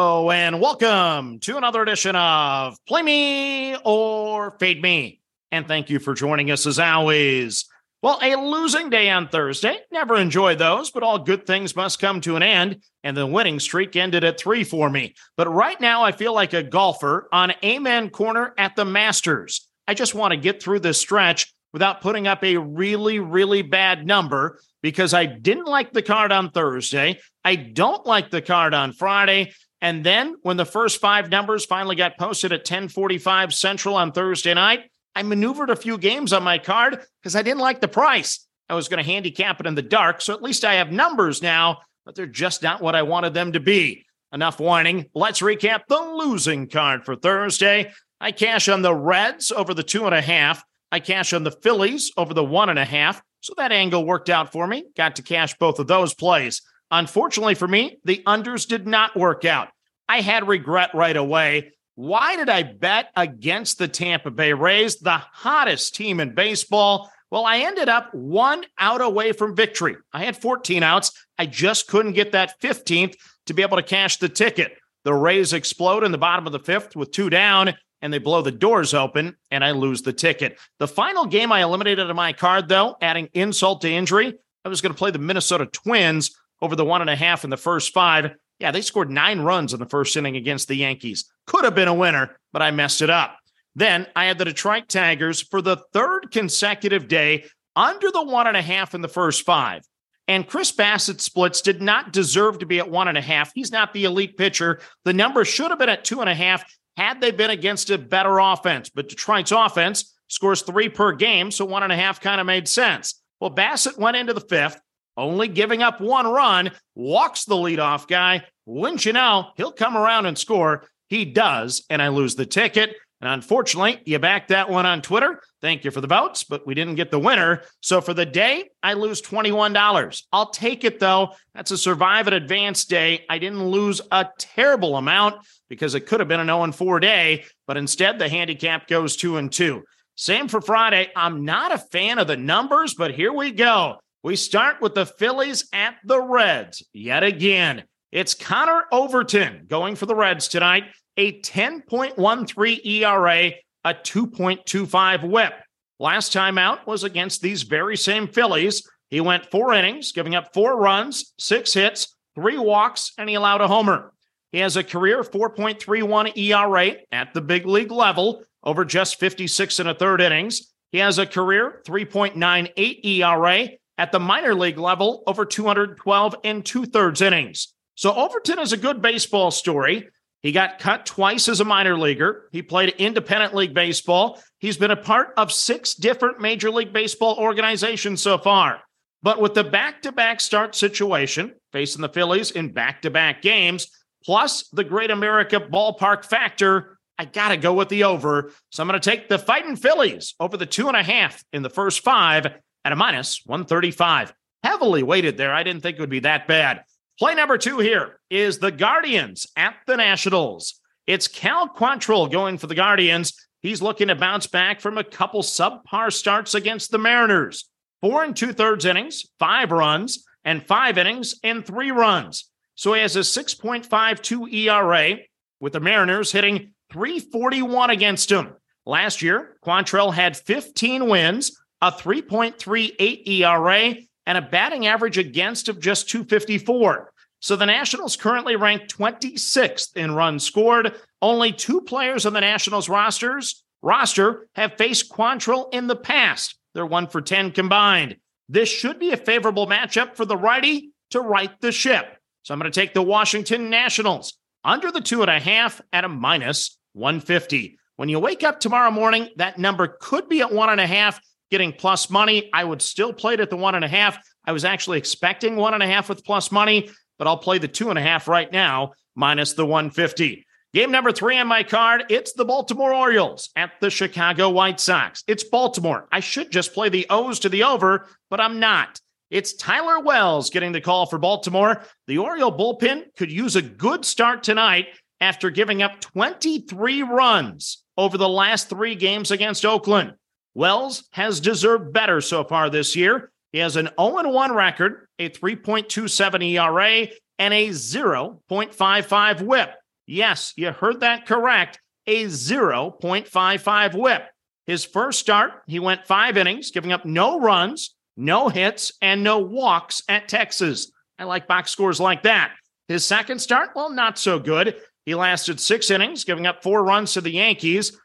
And welcome to another edition of Play Me or Fade Me. And thank you for joining us as always. Well, a losing day on Thursday. Never enjoyed those, but all good things must come to an end. And the winning streak ended at three for me. But right now, I feel like a golfer on Amen Corner at the Masters. I just want to get through this stretch without putting up a really, really bad number because I didn't like the card on Thursday. I don't like the card on Friday. And then when the first five numbers finally got posted at 1045 Central on Thursday night, I maneuvered a few games on my card because I didn't like the price. I was going to handicap it in the dark. So at least I have numbers now, but they're just not what I wanted them to be. Enough whining. Let's recap the losing card for Thursday. I cash on the Reds over the two and a half. I cash on the Phillies over the one and a half. So that angle worked out for me. Got to cash both of those plays. Unfortunately for me, the unders did not work out. I had regret right away. Why did I bet against the Tampa Bay Rays, the hottest team in baseball? Well, I ended up one out away from victory. I had 14 outs. I just couldn't get that 15th to be able to cash the ticket. The Rays explode in the bottom of the fifth with two down, and they blow the doors open, and I lose the ticket. The final game I eliminated on my card, though, adding insult to injury, I was going to play the Minnesota Twins over the one and a half in the first five. Yeah, they scored nine runs in the first inning against the Yankees. Could have been a winner, but I messed it up. Then I had the Detroit Tigers for the third consecutive day under the one and a half in the first five. And Chris Bassitt splits did not deserve to be at one and a half. He's not the elite pitcher. The number should have been at two and a half had they been against a better offense. But Detroit's offense scores three per game, so one and a half kind of made sense. Well, Bassitt went into the fifth, only giving up one run, walks the leadoff guy. Wouldn't he'll come around and score. He does, and I lose the ticket. And unfortunately, you backed that one on Twitter. Thank you for the votes, but we didn't get the winner. So for the day, I lose $21. I'll take it though. That's a survive at advance day. I didn't lose a terrible amount because it could have been an 0 4 day, but instead the handicap goes 2 and 2. Same for Friday. I'm not a fan of the numbers, but here we go. We start with the Phillies at the Reds yet again. It's Connor Overton going for the Reds tonight, a 10.13 ERA, a 2.25 whip. Last time out was against these very same Phillies. He went four innings, giving up four runs, six hits, three walks, and he allowed a homer. He has a career 4.31 ERA at the big league level over just 56 and a third innings. He has a career 3.98 ERA at the minor league level over 212 and two thirds innings. So Overton is a good baseball story. He got cut twice as a minor leaguer. He played independent league baseball. He's been a part of six different Major League Baseball organizations so far. But with the back to back start situation, facing the Phillies in back to back games, plus the Great America ballpark factor, I got to go with the over. So I'm going to take the fighting Phillies over the two and a half in the first five at a minus 135. Heavily weighted there. I didn't think it would be that bad. Play number two here is the Guardians at the Nationals. It's Cal Quantrill going for the Guardians. He's looking to bounce back from a couple subpar starts against the Mariners. Four and two thirds innings, five runs, and five innings and three runs. So he has a 6.52 ERA with the Mariners hitting 341 against him. Last year, Quantrill had 15 wins, a 3.38 ERA, and a batting average against of just 254. So the Nationals currently rank 26th in runs scored. Only two players on the Nationals rosters roster have faced Quantrill in the past. They're one for 10 combined. This should be a favorable matchup for the righty to right the ship. So I'm going to take the Washington Nationals under the two and a half at a minus 150. When you wake up tomorrow morning, that number could be at one and a half, getting plus money. I would still play it at the one and a half. I was actually expecting one and a half with plus money, but I'll play the two and a half right now, minus the 150. Game number three on my card, it's the Baltimore Orioles at the Chicago White Sox. It's Baltimore. I should just play the O's to the over, but I'm not. It's Tyler Wells getting the call for Baltimore. The Oriole bullpen could use a good start tonight after giving up 23 runs over the last three games against Oakland. Wells has deserved better so far this year. He has an 0 1 record, a 3.27 ERA, and a 0.55 whip. Yes, you heard that correct. A 0.55 whip. His first start, he went five innings, giving up no runs, no hits, and no walks at Texas. I like box scores like that. His second start, well, not so good. He lasted six innings, giving up four runs to the Yankees,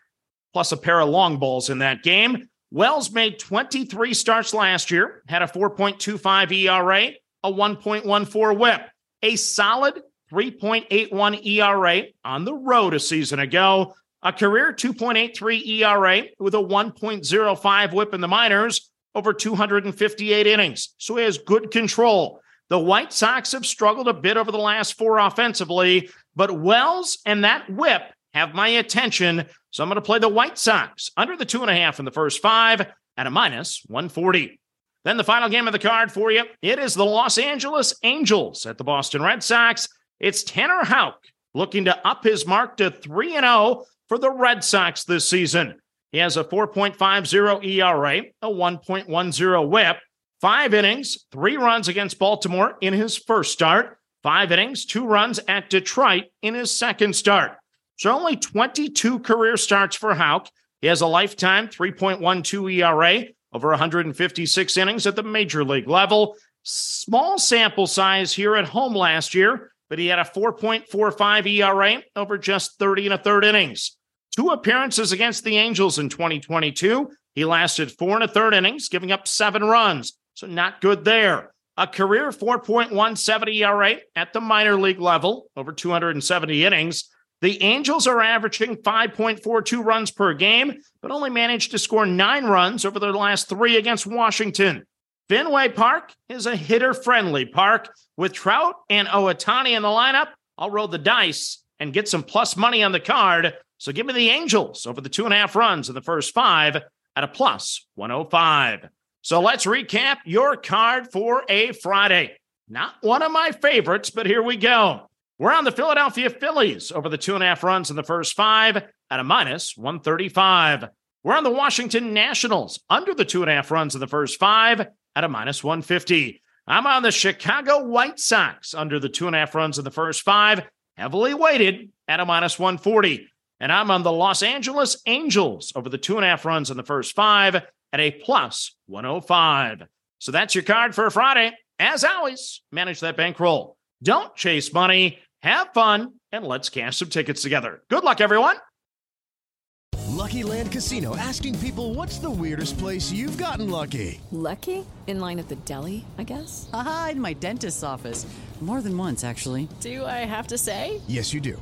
plus a pair of long balls in that game. Wells made 23 starts last year, had a 4.25 ERA, a 1.14 whip, a solid 3.81 ERA on the road a season ago, a career 2.83 ERA with a 1.05 whip in the minors over 258 innings. So he has good control. The White Sox have struggled a bit over the last four offensively, but Wells and that whip have my attention. So I'm going to play the White Sox under the two and a half in the first five at a minus 140. Then the final game of the card for you. It is the Los Angeles Angels at the Boston Red Sox. It's Tanner Houck looking to up his mark to 3 0 for the Red Sox this season. He has a 4.50 ERA, a 1.10 whip, five innings, three runs against Baltimore in his first start, five innings, two runs at Detroit in his second start. So only 22 career starts for Houck. He has a lifetime 3.12 ERA over 156 innings at the major league level. Small sample size here at home last year, but he had a 4.45 ERA over just 30 and a third innings. Two appearances against the Angels in 2022. He lasted four and a third innings, giving up seven runs. So not good there. A career 4.17 ERA at the minor league level over 270 innings. The Angels are averaging 5.42 runs per game, but only managed to score nine runs over their last three against Washington. Fenway Park is a hitter friendly park. With Trout and Ohtani in the lineup, I'll roll the dice and get some plus money on the card. So give me the Angels over the two and a half runs in the first five at a plus 105. So let's recap your card for a Friday. Not one of my favorites, but here we go. We're on the Philadelphia Phillies over the two and a half runs in the first five at a minus 135. We're on the Washington Nationals under the two and a half runs in the first five at a minus 150. I'm on the Chicago White Sox under the two and a half runs in the first five, heavily weighted at a minus 140. And I'm on the Los Angeles Angels over the two and a half runs in the first five at a plus 105. So that's your card for Friday. As always, manage that bankroll. Don't chase money have fun, and let's cash some tickets together. Good luck, everyone. Lucky Land Casino asking people what's the weirdest place you've gotten lucky? Lucky? In line at the deli, I guess? Aha, in my dentist's office. More than once, actually. Do I have to say? Yes, you do.